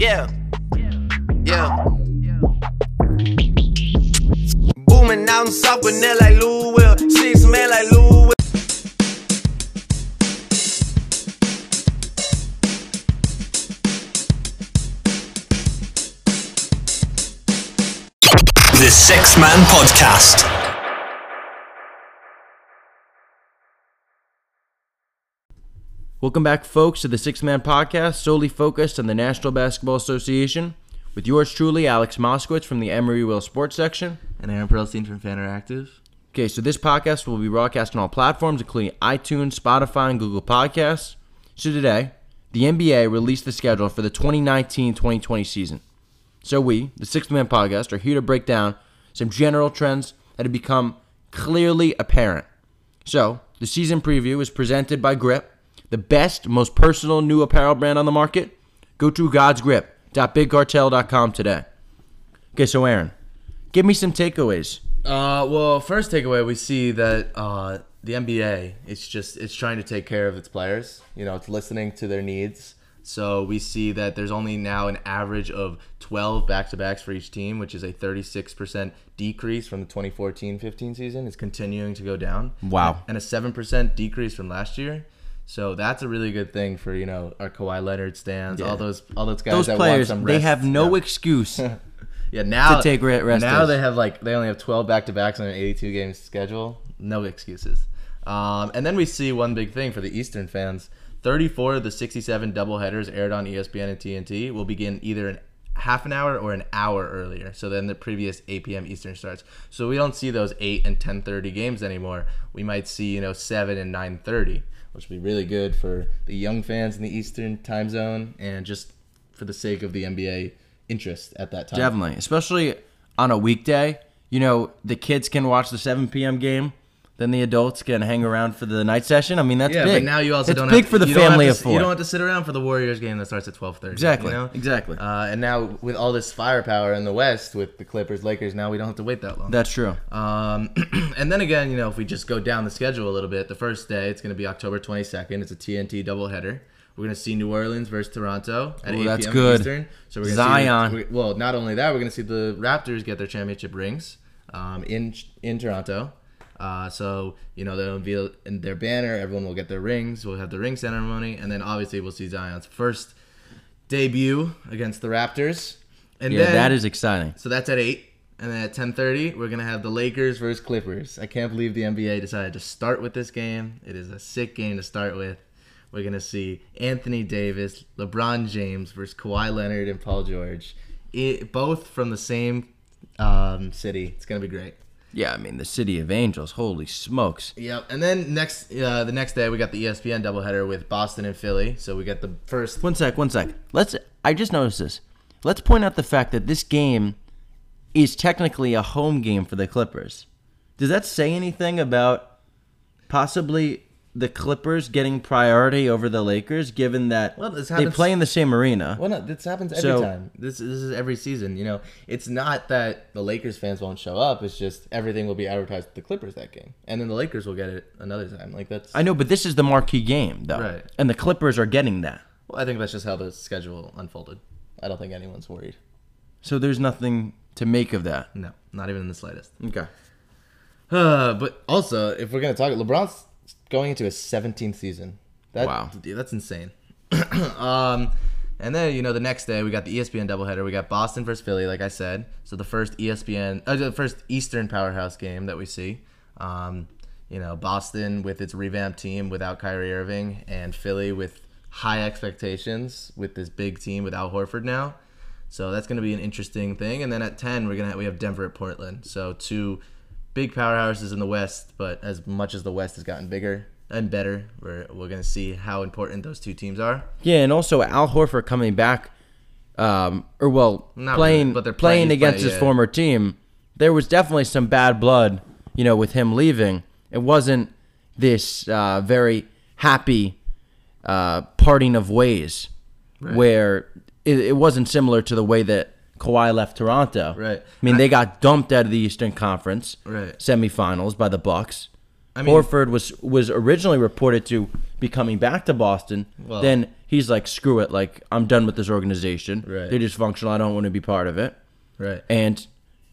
Yeah. Yeah. Booming out in South Gwinnett like Lou Will. Six man like Lou Will. The Six Man Podcast. Welcome back, folks, to the Six Man Podcast, solely focused on the National Basketball Association, with yours truly, Alex Moskowitz from the Emory Wheel Sports section. And Aaron Perlstein from Fan Interactive. Okay, so this podcast will be broadcast on all platforms, including iTunes, Spotify, and Google Podcasts. So today, the NBA released the schedule for the 2019-2020 season. So we, the Six Man Podcast, are here to break down some general trends that have become clearly apparent. So, the season preview is presented by Grip, the best, most personal new apparel brand on the market. Go to godsgrip.bigcartel.com today. Okay, so Aaron, give me some takeaways. Uh, well, first takeaway, we see that uh, the NBA it's just it's trying to take care of its players. You know, it's listening to their needs. So we see that there's only now an average of 12 back-to-backs for each team, which is a 36% decrease from the 2014-15 season. It's continuing to go down. Wow. And a 7% decrease from last year. So that's a really good thing for you know our Kawhi Leonard stands, all those all those guys. Those that players, want some they have no Yeah. excuse. Yeah, now to take rest Now they have like they only have 12 back to backs on an 82 game schedule. No excuses. Um, and then we see one big thing for the Eastern fans: 34 of the 67 doubleheaders aired on ESPN and TNT will begin either an half an hour or an hour earlier. So then the previous 8 p.m. Eastern starts. So we don't see those 8 and 10:30 games anymore. We might see you know 7 and 9:30, which would be really good for the young fans in the Eastern time zone and just for the sake of the NBA interest at that time. Definitely, especially on a weekday. You know, the kids can watch the 7 p.m. game, then the adults can hang around for the night session. I mean, that's Yeah, big. but now you also it's don't big have, for the you don't have family to- of four. You don't have to sit around for the Warriors game that starts at twelve thirty. Exactly, You know? exactly. Uh, and now with all this firepower in the West with the Clippers, Lakers, now we don't have to wait that long. that's true. Um, and then again, you know, if we just go down the schedule a little bit, the first day it's going to be October 22nd. It's a TNT doubleheader. We're going to see New Orleans versus Toronto at Ooh, 8 that's p.m. good. Eastern. So we're gonna Zion. See the, we- well, not only that, we're going to see the Raptors get their championship rings um, in in Toronto. Uh, so you know they'll unveil in their banner. Everyone will get their rings. We'll have the ring ceremony, and then obviously we'll see Zion's first debut against the Raptors. And Yeah, then, that is exciting. so that's at eight, and then at ten thirty, we're gonna have the Lakers versus Clippers. I can't believe the NBA decided to start with this game. It is a sick game to start with. We're gonna see Anthony Davis, LeBron James versus Kawhi Leonard and Paul George, it, both from the same um, city. It's gonna be great. Yeah, I mean, the City of Angels. Holy smokes. Yep. And then next, uh, the next day, we got the ESPN doubleheader with Boston and Philly. So we got the first. One sec, one sec. Let's. I just noticed this. Let's point out the fact that this game is technically a home game for the Clippers. Does that say anything about possibly the Clippers getting priority over the Lakers, given that Well, they play in the same arena? Well, no, this happens every So- time. This this is every season. You know, it's not that the Lakers fans won't show up. It's just everything will be advertised to the Clippers that game, and then the Lakers will get it another time. Like that's. I know, but this is the marquee game, though, Right. and the Clippers are getting that. Well, I think that's just how the schedule unfolded. I don't think anyone's worried. So there's nothing to make of that. No, not even in the slightest. Okay. Uh, but also, if we're gonna talk, LeBron's going into his 17th season. That, Wow. yeah, that's insane. um, and then you know the next day we got the ESPN doubleheader. We got Boston versus Philly, like I said. So the first ESPN, uh, the first Eastern powerhouse game that we see. Um, you know Boston with its revamped team without Kyrie Irving, and Philly with high expectations with this big team with Al Horford now. So that's going to be an interesting thing. And then at 10, we're gonna have, we have Denver at Portland. So two big powerhouses in the West, but as much as the West has gotten bigger and better, we're we're going to see how important those two teams are. Yeah, and also Al Horford coming back, um, or well, Not playing, really, but they're playing playing- against play- his yeah. former team. There was definitely some bad blood, you know, with him leaving. It wasn't this uh, very happy uh, parting of ways, where it, it wasn't similar to the way that Kawhi left Toronto. Right. I mean, they got dumped out of the Eastern Conference Right. semifinals by the Bucks. I mean- Horford was was originally reported to be coming back to Boston, Well- then he's like, screw it, like I'm done with this organization. Right. They're dysfunctional. I don't want to be part of it. Right. And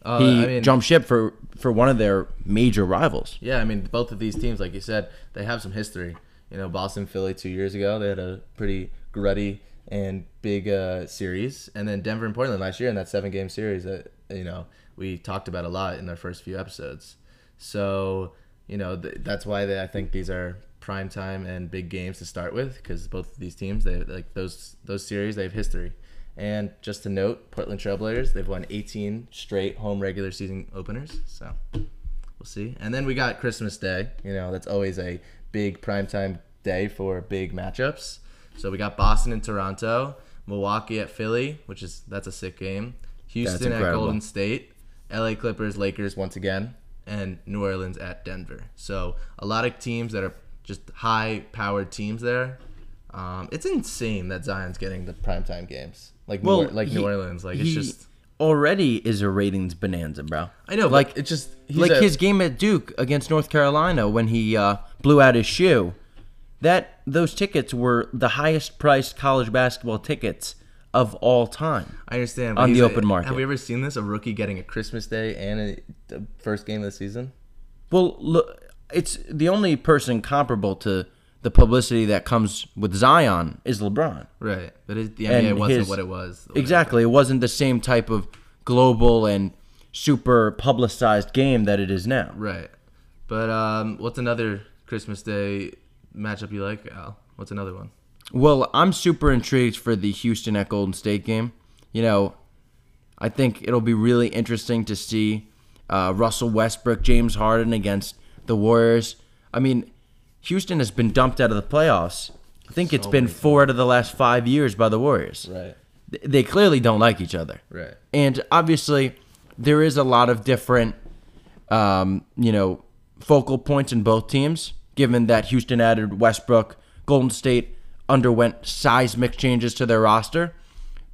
Uh, he I mean- jumped ship for for one of their major rivals. Yeah, I mean, both of these teams, like you said, they have some history. You know, Boston, Philly, two years ago, they had a pretty gruddy and big uh, series, and then Denver and Portland last year in that seven-game series that you know we talked about a lot in our first few episodes. So you know th- that's why they, I think these are prime time and big games to start with because both of these teams, they like those those series, they have history. And just to note, Portland Trailblazers, they've won 18 straight home regular season openers. So we'll see. And then we got Christmas Day. You know, that's always a big primetime day for big matchups. So we got Boston and Toronto, Milwaukee at Philly, which is that's a sick game. Houston at. Golden State, LA Clippers, Lakers once again, and New Orleans at Denver. So a lot of teams that are just high-powered teams there. Um, it's insane that Zion's getting the primetime games, like Well, New, like he- New Orleans. Like it's just already is a ratings bonanza, bro. I know, like it's just he's like a- his game at Duke against North Carolina when he uh, blew out his shoe. That those tickets were the highest priced college basketball tickets of all time. I understand on the a- open market. Have we ever seen this? A rookie getting a Christmas Day and a, the first game of the season. Well, look, it's the only person comparable to the publicity that comes with Zion is LeBron. Right, but it, the And NBA wasn't his- what it was. Exactly, it wasn't the same type of global and super publicized game that it is now. Right, but um, what's another Christmas Day matchup you like, Al? What's another one? Well, I'm super intrigued for the Houston at Golden State game. You know, I think it'll be really interesting to see uh, Russell Westbrook, James Harden against the Warriors. I mean, Houston has been dumped out of the playoffs. I think it's been four out of the last five years by the Warriors. Right, They clearly don't like each other. right, And obviously, there is a lot of different, um, you know, focal points in both teams. Given that Houston added Westbrook, Golden State underwent seismic changes to their roster.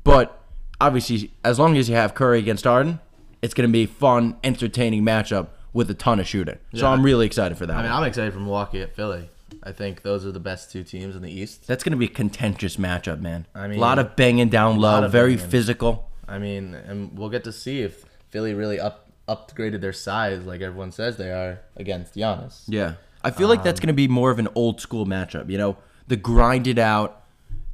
But obviously, as long as you have Curry against Harden, it's going to be a fun, entertaining matchup with a ton of shooting. So Yeah. I'm really excited for that. I mean, one. I'm excited for Milwaukee at Philly. I think those are the best two teams in the East. That's going to be a contentious matchup, man. I a mean, a lot of banging down low, very banging. physical. I mean, and we'll get to see if Philly really up upgraded their size, like everyone says they are, against Giannis. Yeah. I feel like that's going to be more of an old school matchup, you know, the grinded out.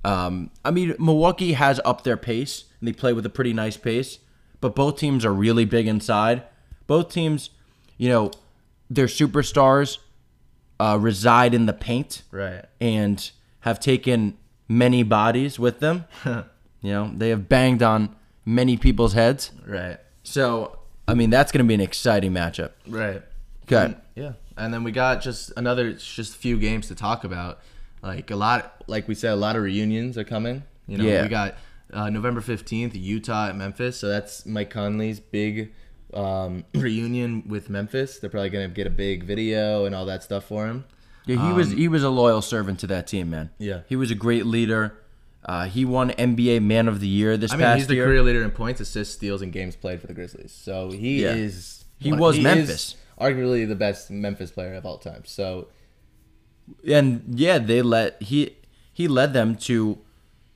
Um, I mean, Milwaukee has up their pace and they play with a pretty nice pace, but both teams are really big inside. Both teams, you know, their superstars uh, reside in the paint Right. and have taken many bodies with them. you know, they have banged on many people's heads. Right. So, I mean, that's going to be an exciting matchup. Right. Okay. Yeah, and then we got just another, just a few games to talk about. Like a lot, like we said, a lot of reunions are coming. You know, Yeah. we got uh, November fifteenth, Utah at Memphis. So that's Mike Conley's big um, reunion with Memphis. They're probably gonna get a big video and all that stuff for him. Yeah, he was he was a loyal servant to that team, man. Um, Yeah. he was a great leader. Uh, he won NBA Man of the Year this I mean, past year. he's the year. career leader in points, assists, steals, and games played for the Grizzlies. So he Yeah. is. He was is Memphis. Arguably the best Memphis player of all time. So and yeah, they let he he led them to,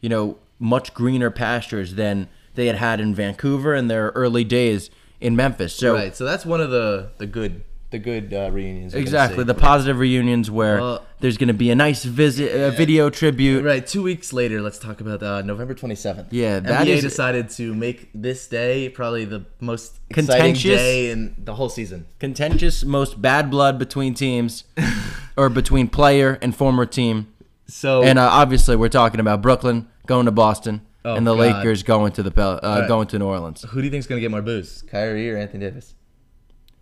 you know, much greener pastures than they had had in Vancouver in their early days in Memphis. So right, so that's one of the the good the good uh, reunions. we're exactly see. the positive reunions where Well- there's going to be a nice visit, a video tribute. Right, two weeks later, let's talk about uh, November 27th. Yeah, NBA that is- decided to make this day probably the most exciting Contentious. day in the whole season. Contentious, most bad blood between teams, or between player and former team. So And uh, obviously, we're talking about Brooklyn going to Boston Oh, and the God. Lakers going to the Pel- uh, Right. going to New Orleans. who do you think's gonna get more boosts, Kyrie or Anthony Davis?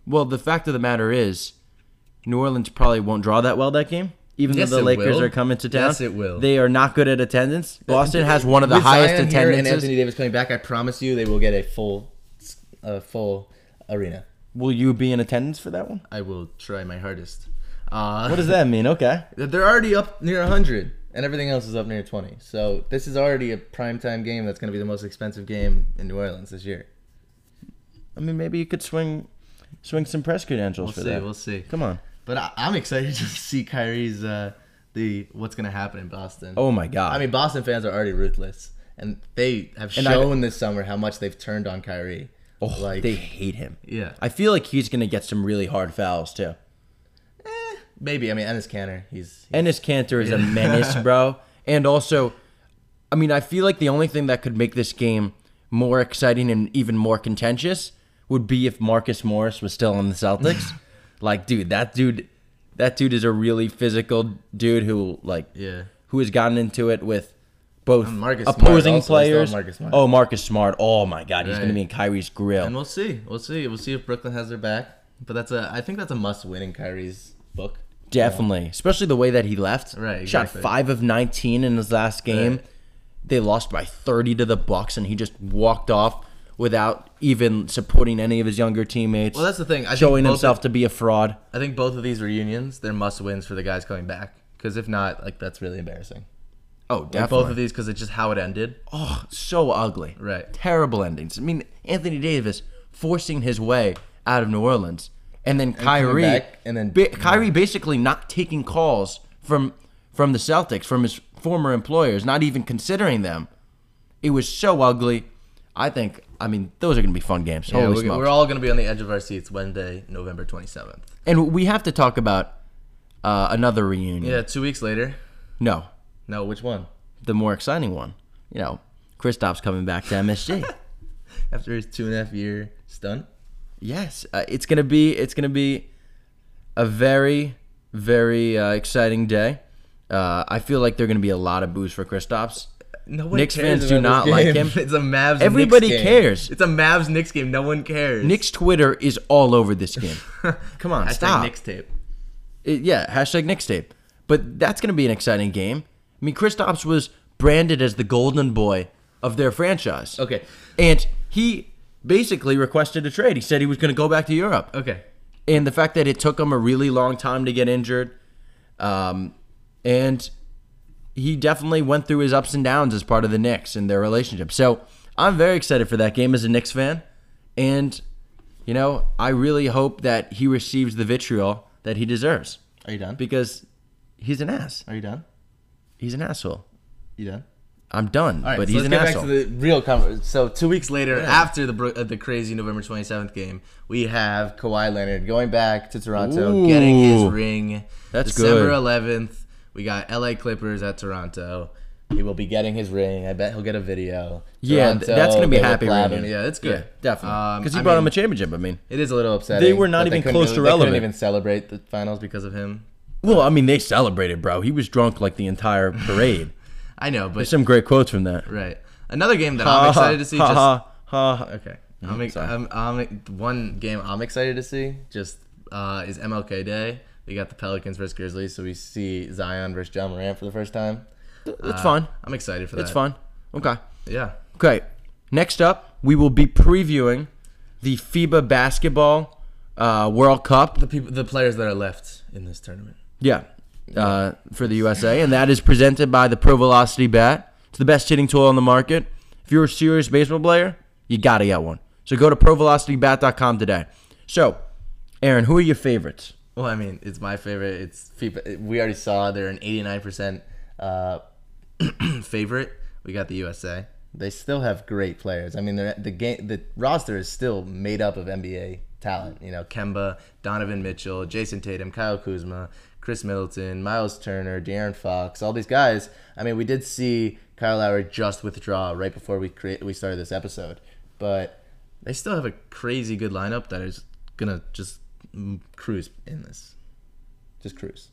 Well, the fact of the matter is, New Orleans probably won't draw that well that game. Even Yes, though the Lakers will. are coming to town, Yes, it will. They are not good at attendance. Boston has one of the With highest Zion here and attendances. Anthony Davis coming back, I promise you, they will get a full, a full arena. Will you be in attendance for that one? I will try my hardest. Uh, What does that mean? Okay. They're already up near 100, and everything else is up near 20. So this is already a primetime game that's going to be the most expensive game in New Orleans this year. I mean, maybe you could swing, swing some press credentials for that. We'll for see. that. We'll see. Come on. But I, I'm excited to see Kyrie's uh, the what's gonna happen in Boston. Oh my god. I mean, Boston fans are already ruthless, and they have And I- shown this summer how much they've turned on Kyrie. oh, like they hate him. yeah, I feel like he's gonna get some really hard fouls too. maybe. I mean, Enes Kanter, he's Enes Kanter is a menace, bro. And also, I mean, I feel like the only thing that could make this game more exciting and even more contentious would be if Marcus Morris was still on the Celtics. like, dude, that dude, that dude is a really physical dude who, like, yeah. who has gotten into it with both opposing also, players. Marcus. Oh, Marcus Smart. Oh my God, he's Right. gonna be in Kyrie's grill. And we'll see. We'll see. We'll see if Brooklyn has their back. But that's a. I think that's a must-win in Kyrie's book. Definitely, especially the way that he left. Right, Shot five of nineteen in his last game. Right. They lost by thirty to the Bucks, and he just walked off without even supporting any of his younger teammates. Well, that's the thing. I showing himself to be a fraud. I think both of these reunions, they're must-wins for the guys coming back. Because if not, like that's really embarrassing. Oh, Like, definitely. both of these, because it's just how it ended. oh, so ugly. Right. Terrible endings. I mean, Anthony Davis forcing his way out of New Orleans, and then coming Kyrie, back, and then- ba- Kyrie basically not taking calls from from the Celtics, from his former employers, not even considering them. It was so ugly. I think. I mean, those are going to be fun games. Yeah, Holy we're, we're all gonna be on the edge of our seats Wednesday, November 27th. and we have to talk about uh, another reunion. Yeah, two weeks later. No, No, which one? the more exciting one. You know, Kristaps coming back to MSG. After his two and a half year stunt. Yes, uh, it's gonna be it's gonna be a very very uh, exciting day. Uh, I feel like there are gonna be a lot of boos for Kristaps. No one Knicks cares fans do not like him. It's a Mavs. Everybody Knicks game. cares. It's a Mavs Knicks game. No one cares. Knicks Twitter is all over this game. Come on, Hashtag stop. Knicks tape. It- yeah, hashtag Knicks tape. But that's gonna be an exciting game. I mean, Kristaps was branded as the golden boy of their franchise. Okay. and he basically requested a trade. He said he was gonna go back to Europe. Okay. and the fact that it took him a really long time to get injured, um, and he definitely went through his ups and downs as part of the Knicks and their relationship. So I'm very excited for that game as a Knicks fan, and you know I really hope that he receives the vitriol that he deserves Are you done? because he's an ass. Are you done? He's an asshole. You done? I'm done, All right, but so he's let's an get asshole. back to the real conversation. So two weeks later, after the uh, the crazy November 27th game, we have Kawhi Leonard going back to Toronto, getting his ring. That's December good. 11th. We got LA Clippers at Toronto. He will be getting his ring. I bet he'll get a video. yeah, th- that's gonna be they happy collab reunion. him. Yeah, that's good. Yeah, definitely Um, because he I brought mean, him a championship. I mean, It is a little upsetting. They were not even close really- to they relevant. couldn't even celebrate the finals because of him. well, I mean they celebrated, bro. He was drunk like the entire parade. I know, but There's some great quotes from that. right. Another game that I'm excited to see. Ha, just ha, ha. Okay. I'm. I'm, I'm, one game I'm excited to see just uh, is MLK Day. We got the Pelicans versus Grizzlies, so we see Zion versus Ja Morant for the first time. It's Uh, fun. I'm excited for that. It's fun. Okay. Yeah. Okay. Next up, we will be previewing the FIBA basketball uh, World Cup. The people, the players that are left in this tournament. Yeah. Uh, for the USA, and that is presented by the Pro Velocity Bat. It's the best hitting tool on the market. If you're a serious baseball player, you gotta get one. So go to provelocitybat.com today. So, Aaron, who are your favorites? Well, I mean, it's my favorite. It's. We already saw they're an 89% uh, favorite. We got the USA. They still have great players. I mean, the game, the roster is still made up of NBA talent. You know, Kemba, Donovan Mitchell, Jayson Tatum, Kyle Kuzma, Khris Middleton, Miles Turner, De'Aaron Fox, all these guys. I mean, we did see Kyle Lowry just withdraw right before we create we started this episode, but they still have a crazy good lineup that is gonna just cruise in this. Just cruise.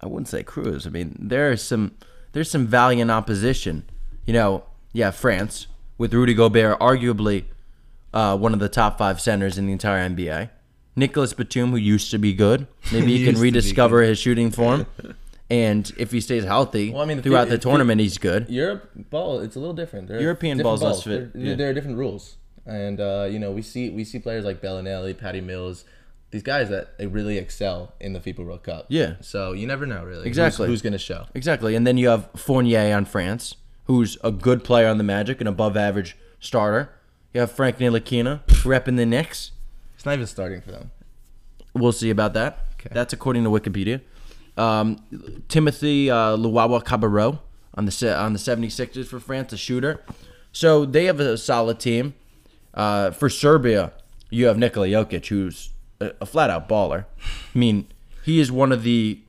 I wouldn't say Cruz. I mean, there's some there's some valiant opposition. You know, yeah, France with Rudy Gobert, arguably uh, one of the top five centers in the entire NBA. Nicholas Batum, who used to be good, maybe he can rediscover his shooting form. and if he stays healthy Well, I mean, throughout the tournament, he's good. Europe ball, it's a little different. There European different ball's less balls. fit, There, yeah. there are different rules, and uh, you know we see we see players like Belinelli, Patty Mills, these guys that they really excel in the FIBA World Cup. Yeah. So you never know really. Exactly. Who's, gonna show? Exactly. And then you have Fournier on France, who's a good player on the Magic, an above average starter. You have Frank Ntilikina repping the Knicks. It's not even starting for them. We'll see about that. Okay. That's according to Wikipedia. Um, Timothy uh, Luwawu-Cabarrot on the on the 76ers for France, a shooter. So they have a solid team. Uh, for Serbia, you have Nikola Jokic, who's a, a flat out baller. I mean, he is one of the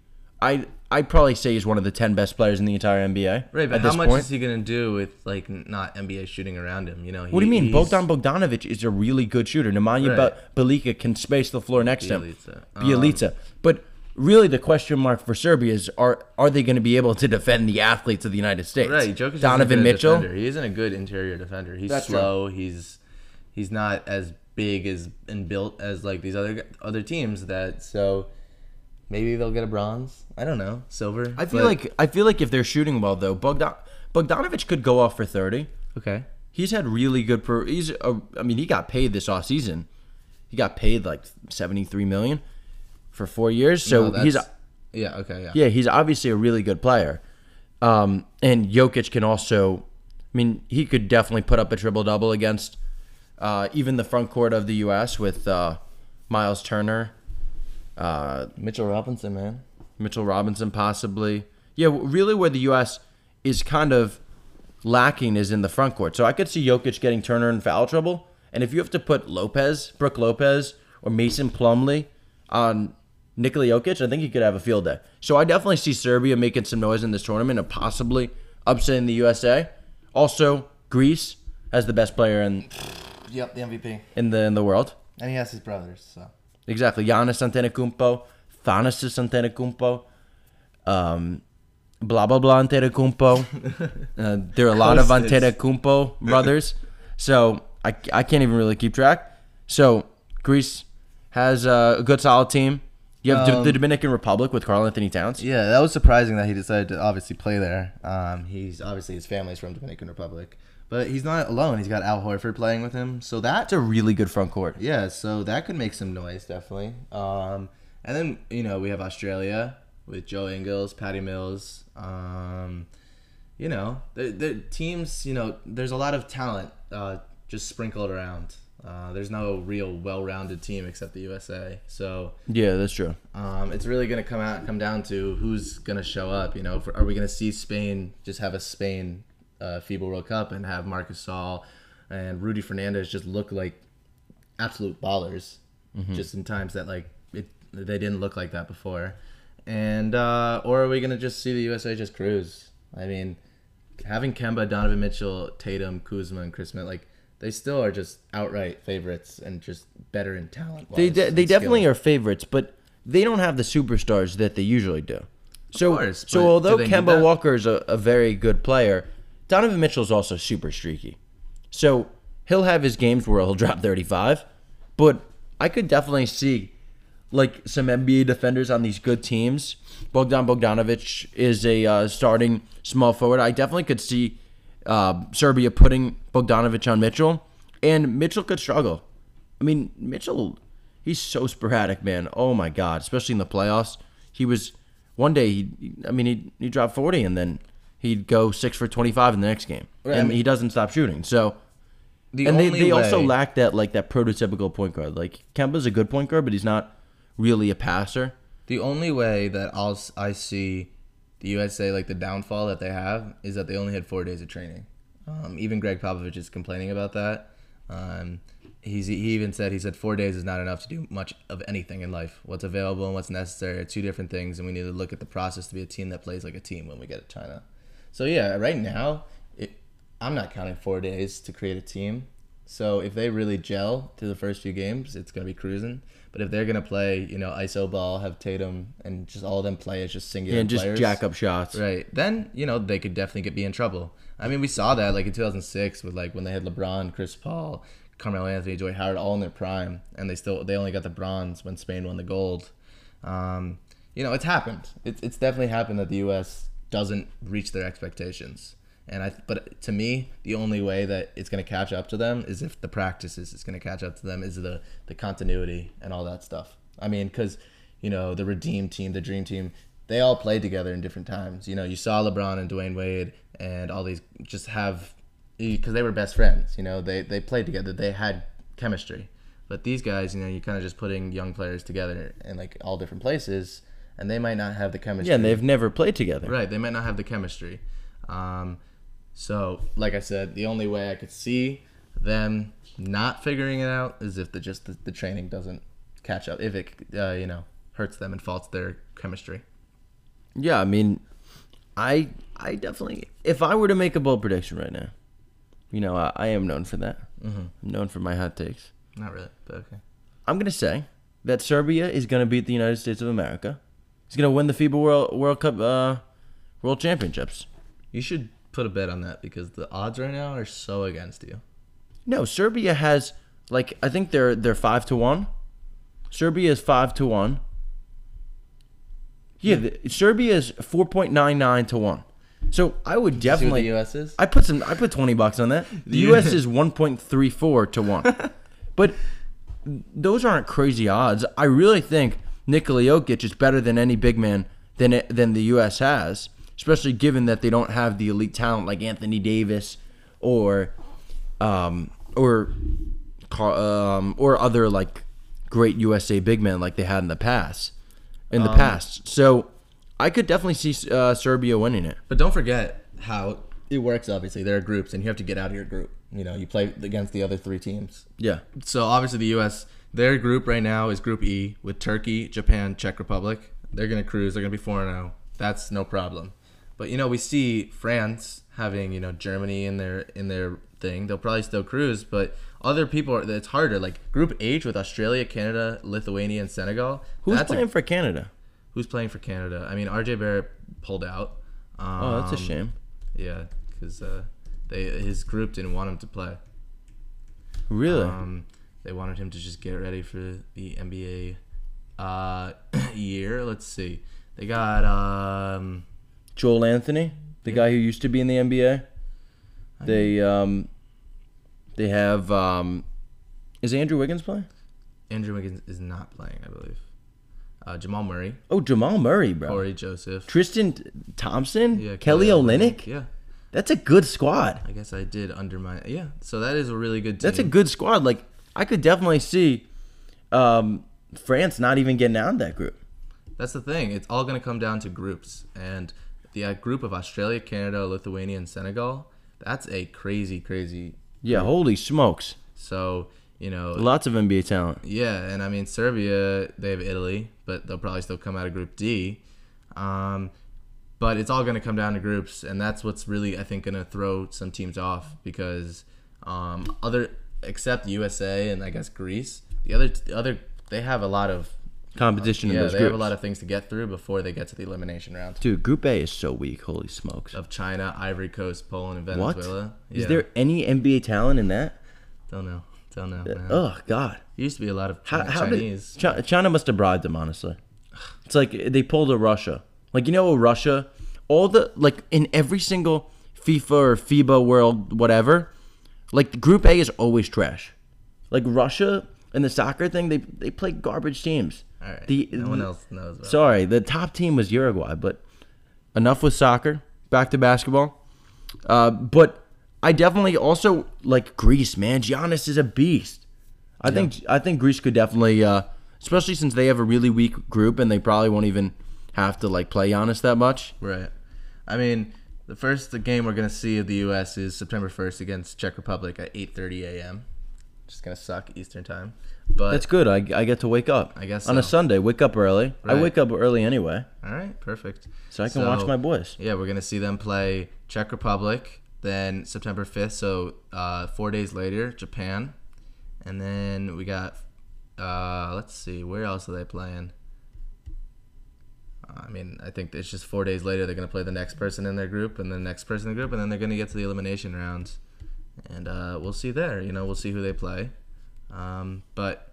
I I'd probably say he's one of the 10 best players in the entire NBA. Right, but at how this much point. is he gonna do with like not NBA shooting around him? You know, What do you mean? Bogdan Bogdanovic is a really good shooter. Nemanja Right. Bjelica can space the floor next to him. Bjelica. Bielitsa. Um, but really, the question mark for Serbia is: Are are they going to be able to defend the athletes of the United States? Right, Jokic Donovan isn't a good Mitchell. Defender. He isn't a good interior defender. He's That's slow. He's he's not as big as and built as like these other other teams. That so maybe they'll get a bronze. I don't know, silver. I feel but- like I feel like if they're shooting well, though, Bogdan Bogdanovic could go off for thirty. okay. He's had really good. Per, he's. A, I mean, he got paid this off season. He got paid like seventy three million for four years. So No, he's. yeah okay yeah. Yeah, he's obviously a really good player. Um, and Jokic can also, I mean, he could definitely put up a triple double against uh, even the front court of the U.S. with uh, Miles Turner, uh, Mitchell Robinson, man. Mitchell Robinson, possibly. Yeah, really, where the U.S. is kind of lacking is in the front court. So I could see Jokic getting Turner in foul trouble. And if you have to put Lopez, Brooke Lopez, or Mason Plumlee on Nikola Jokic, I think he could have a field day. So I definitely see Serbia making some noise in this tournament and possibly upsetting the USA. Also, Greece has the best player in Yep, the MVP, in the in the world. and he has his brothers. So Exactly. Giannis Antetokounmpo, Thanasis Antetokounmpo, um, blah blah blah Antetokounmpo. uh, there are a lot of. Antetokounmpo brothers, so I, I can't even really keep track. So Greece has a good solid team. You have Um, the Dominican Republic with Karl-Anthony Towns. yeah, that was surprising that he decided to obviously play there. Um, he's obviously his family's from Dominican Republic, but he's not alone. He's got Al Horford playing with him, so That's a really good front court. Yeah, so that could make some noise, definitely. Um, and then you know we have Australia with Joe Ingles, Patty Mills. Um, you know, the, the teams. You know, there's a lot of talent uh, just sprinkled around. Uh, there's no real well-rounded team except the USA. So Yeah, that's true. um, it's really gonna come out come down to who's gonna show up. You know, if, are we gonna see Spain just have a Spain uh, FIBA World Cup and have Marc Gasol and Rudy Fernandez just look like absolute ballers, just in times that like it they didn't look like that before, and uh, or are we gonna just see the USA just cruise? I mean, having Kemba, Donovan Mitchell, Tatum, Kuzma, and Chris Smith, like they still are just outright favorites and just better in talent. They de- they definitely are favorites, but they don't have the superstars that they usually do. So course, so although do they need Kemba? Walker is a, a very good player, Donovan Mitchell is also super streaky. So he'll have his games where he'll drop 35, but I could definitely see like some NBA defenders on these good teams. Bogdan Bogdanovic is a uh, starting small forward. I definitely could see uh, Serbia putting Bogdanovic on Mitchell, and Mitchell could struggle. I mean, Mitchell, he's so sporadic, man. Oh my god, especially in the playoffs. He was one day. He, I mean, he he dropped forty, and then he'd go six for twenty five in the next game, Right, I and mean- he doesn't stop shooting. So. The and they, they also lack that like that prototypical point guard. Like Kemba's a good point guard, but he's not really a passer. The only way that I'll I see the USA like the downfall that they have is that they only had four days of training. Um, even Gregg Popovich is complaining about that. Um, he's he even said he said four days is not enough to do much of anything in life. What's available and what's necessary are two different things, and we need to look at the process to be a team that plays like a team when we get to China. So yeah, right now, it, I'm not counting four days to create a team. So if they really gel to the first few games, it's gonna be cruising. But if they're gonna play, you know, ISO ball, have Tatum, and just all of them play as just singular and just players, jack up shots. right? Then you know they could definitely get be in trouble. I mean, we saw that like in 2006 with like when they had LeBron, Chris Paul, Carmelo Anthony, Joy Howard, all in their prime, and they still they only got the bronze when Spain won the gold. Um, you know, it's happened. It's it's definitely happened that the U.S. doesn't reach their expectations. And I, but to me, the only way that it's going to catch up to them is if the practices is going to catch up to them is the the continuity and all that stuff. I mean, because you know the Redeem team, the Dream team, they all played together in different times. You know, you saw LeBron and Dwyane Wade and all these just have because they were best friends. You know, they they played together. They had chemistry. But these guys, you know, you're kind of just putting young players together in like all different places, and they might not have the chemistry. Yeah, and they've never played together. Right, they might not have the chemistry. Um, so, like I said, the only way I could see them not figuring it out is if the just the, the training doesn't catch up. If it uh, you know hurts them and faults their chemistry. Yeah, I mean, I I definitely if I were to make a bold prediction right now, you know, I, I am known for that. Mm-hmm. I'm known for my hot takes. Not really, but okay. I'm gonna say that Serbia is gonna beat the United States of America. He's gonna win the FIBA World World Cup uh, World Championships. You should put a bet on that because the odds right now are so against you. No, Serbia has like I think they're they're five to one. Serbia is five to one. Yeah, the, Serbia is four point nine nine to one. So I would definitely. the U.S. is. I put some. I put twenty bucks on that. The U.S. is one point three four to one, but those aren't crazy odds. I really think Nikola Jokic is better than any big man than it, than the U.S. has, especially given that they don't have the elite talent like Anthony Davis or um or um or other like great USA big men like they had in the past in the past. So I could definitely see uh, Serbia winning it. But don't forget how it works. Obviously, there are groups, and you have to get out of your group. You know, you play against the other three teams. Yeah. So obviously, the U.S. their group right now is Group E with Turkey, Japan, Czech Republic. They're gonna cruise. They're gonna be four zero. That's no problem. But you know, we see France having you know Germany in their in their thing. They'll probably still cruise, but other people are. It's harder. Like Group H with Australia, Canada, Lithuania, and Senegal. Who's that's a- playing for Canada? who's playing for Canada? I mean, RJ Barrett pulled out. Um, Oh, that's a shame. Yeah, because uh, they his group didn't want him to play. Really? Um, they wanted him to just get ready for the NBA uh, year. Let's see. They got um, Joel Anthony, the guy who used to be in the NBA. They um, they have um, is Andrew Wiggins playing? Andrew Wiggins is not playing, I believe. Uh, Jamal Murray, Oh, Jamal Murray, bro. Cory Joseph, Tristan Thompson, yeah, Kelly Olynyk. Yeah, That's a good squad. I guess I did undermine. Yeah, so that is a really good team. That's a good squad. Like I could definitely see um, France not even getting out of that group. That's the thing. It's all going to come down to groups. And the uh, group of Australia, Canada, Lithuania, and Senegal, that's a crazy, crazy. Yeah, holy smokes! So, you know, Lots of NBA talent. yeah. And I mean, Serbia, they have Italy, but they'll probably still come out of Group D. Um, but it's all going to come down to groups. And that's what's really, I think, going to throw some teams off because um, other, except USA and I guess Greece, the other, the other, they have a lot of Competition in yeah, those they groups. have a lot of things to get through before they get to the elimination round. Dude, Group A is so weak. Holy smokes! Of China, Ivory Coast, Poland, and What? Venezuela. Is there any NBA talent in that? Don't know. Don't know. Man. Oh God! Used to be a lot of How, Chi- how Chinese. did China, China must have bribed them? Honestly, it's like they pulled a Russia. Like you know, Russia, all the like in every single FIFA or FIBA World whatever, like Group A is always trash. Like Russia and the soccer thing, they they play garbage teams. All right. The, no one else knows. About Sorry, the top team was Uruguay, but enough with soccer. Back to basketball. Uh, but I definitely also like Greece, man. Giannis is a beast. I think I think Greece could definitely, uh, especially since they have a really weak group and they probably won't even have to like play Giannis that much. Right. I mean, the first the game we're gonna see of the U.S. is September 1st against Czech Republic at 8:30 a.m. Just gonna suck Eastern time, but That's good. I, I get to wake up. I guess on a so. Sunday, wake up early. I wake up early anyway, all right, perfect. so I can watch my boys. Yeah, we're gonna see them play Czech Republic. Then September 5th, so uh, four days later, Japan, and then we got. Uh, let's see, where else are they playing? I mean, I think it's just four days later they're gonna play the next person in their group, and the next person in the group, and then they're gonna get to the elimination rounds, and uh, we'll see there. You know, we'll see who they play, um, but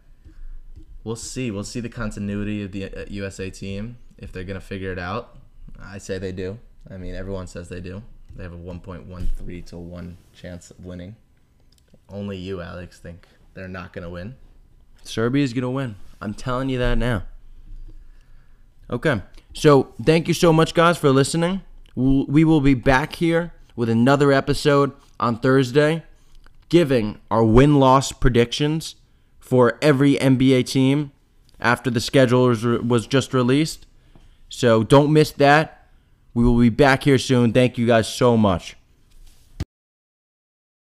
we'll see. We'll see the continuity of the uh, USA team if they're gonna figure it out. I say they do. I mean, everyone says they do. They have a 1.13 to one chance of winning. Only you, Alex, think they're not gonna win. Serbia's gonna win. I'm telling you that now. Okay, so thank you so much, guys, for listening. We'll, be back here with another episode on Thursday, giving our win-loss predictions for every NBA team after the schedule was just released. So don't miss that. We will be back here soon. Thank you guys so much.